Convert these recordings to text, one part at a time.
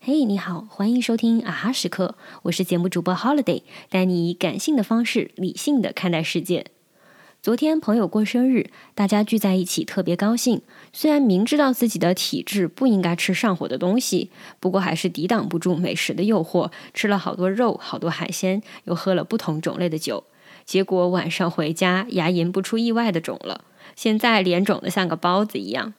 嘿，你好，欢迎收听啊哈时刻，我是节目主播 Holiday，带你以感性的方式理性的看待世界。昨天朋友过生日，大家聚在一起特别高兴。虽然明知道自己的体质不应该吃上火的东西，不过还是抵挡不住美食的诱惑，吃了好多肉、好多海鲜，又喝了不同种类的酒。结果晚上回家，牙龈不出意外的肿了，现在脸肿得像个包子一样。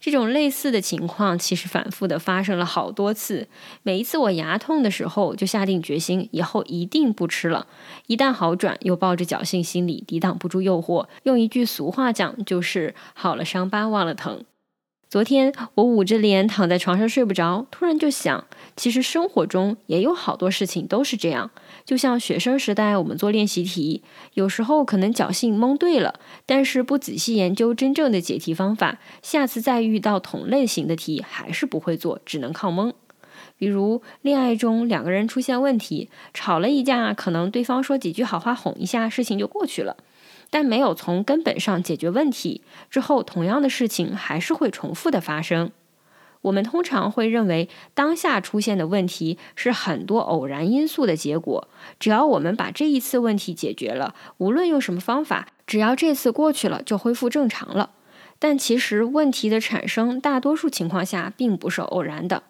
这种类似的情况其实反复的发生了好多次，每一次我牙痛的时候，就下定决心以后一定不吃了。一旦好转，又抱着侥幸心理，抵挡不住诱惑。用一句俗话讲，就是好了伤疤忘了疼。昨天我捂着脸躺在床上睡不着，突然就想，其实生活中也有好多事情都是这样。就像学生时代我们做练习题，有时候可能侥幸蒙对了，但是不仔细研究真正的解题方法，下次再遇到同类型的题还是不会做，只能靠蒙。比如恋爱中两个人出现问题，吵了一架，可能对方说几句好话哄一下，事情就过去了。但没有从根本上解决问题之后，同样的事情还是会重复的发生。我们通常会认为当下出现的问题是很多偶然因素的结果，只要我们把这一次问题解决了，无论用什么方法，只要这次过去了，就恢复正常了。但其实问题的产生，大多数情况下并不是偶然的。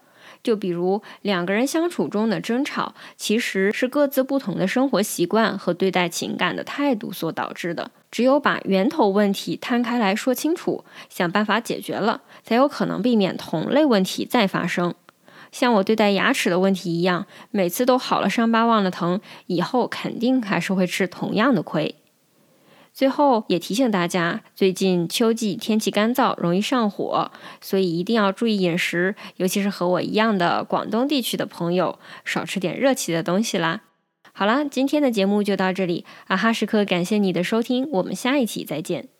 就比如两个人相处中的争吵，其实是各自不同的生活习惯和对待情感的态度所导致的。只有把源头问题摊开来说清楚，想办法解决了，才有可能避免同类问题再发生。像我对待牙齿的问题一样，每次都好了伤疤忘了疼，以后肯定还是会吃同样的亏。最后也提醒大家，最近秋季天气干燥，容易上火，所以一定要注意饮食，尤其是和我一样的广东地区的朋友，少吃点热气的东西啦。好啦，今天的节目就到这里，啊哈时刻感谢你的收听，我们下一期再见。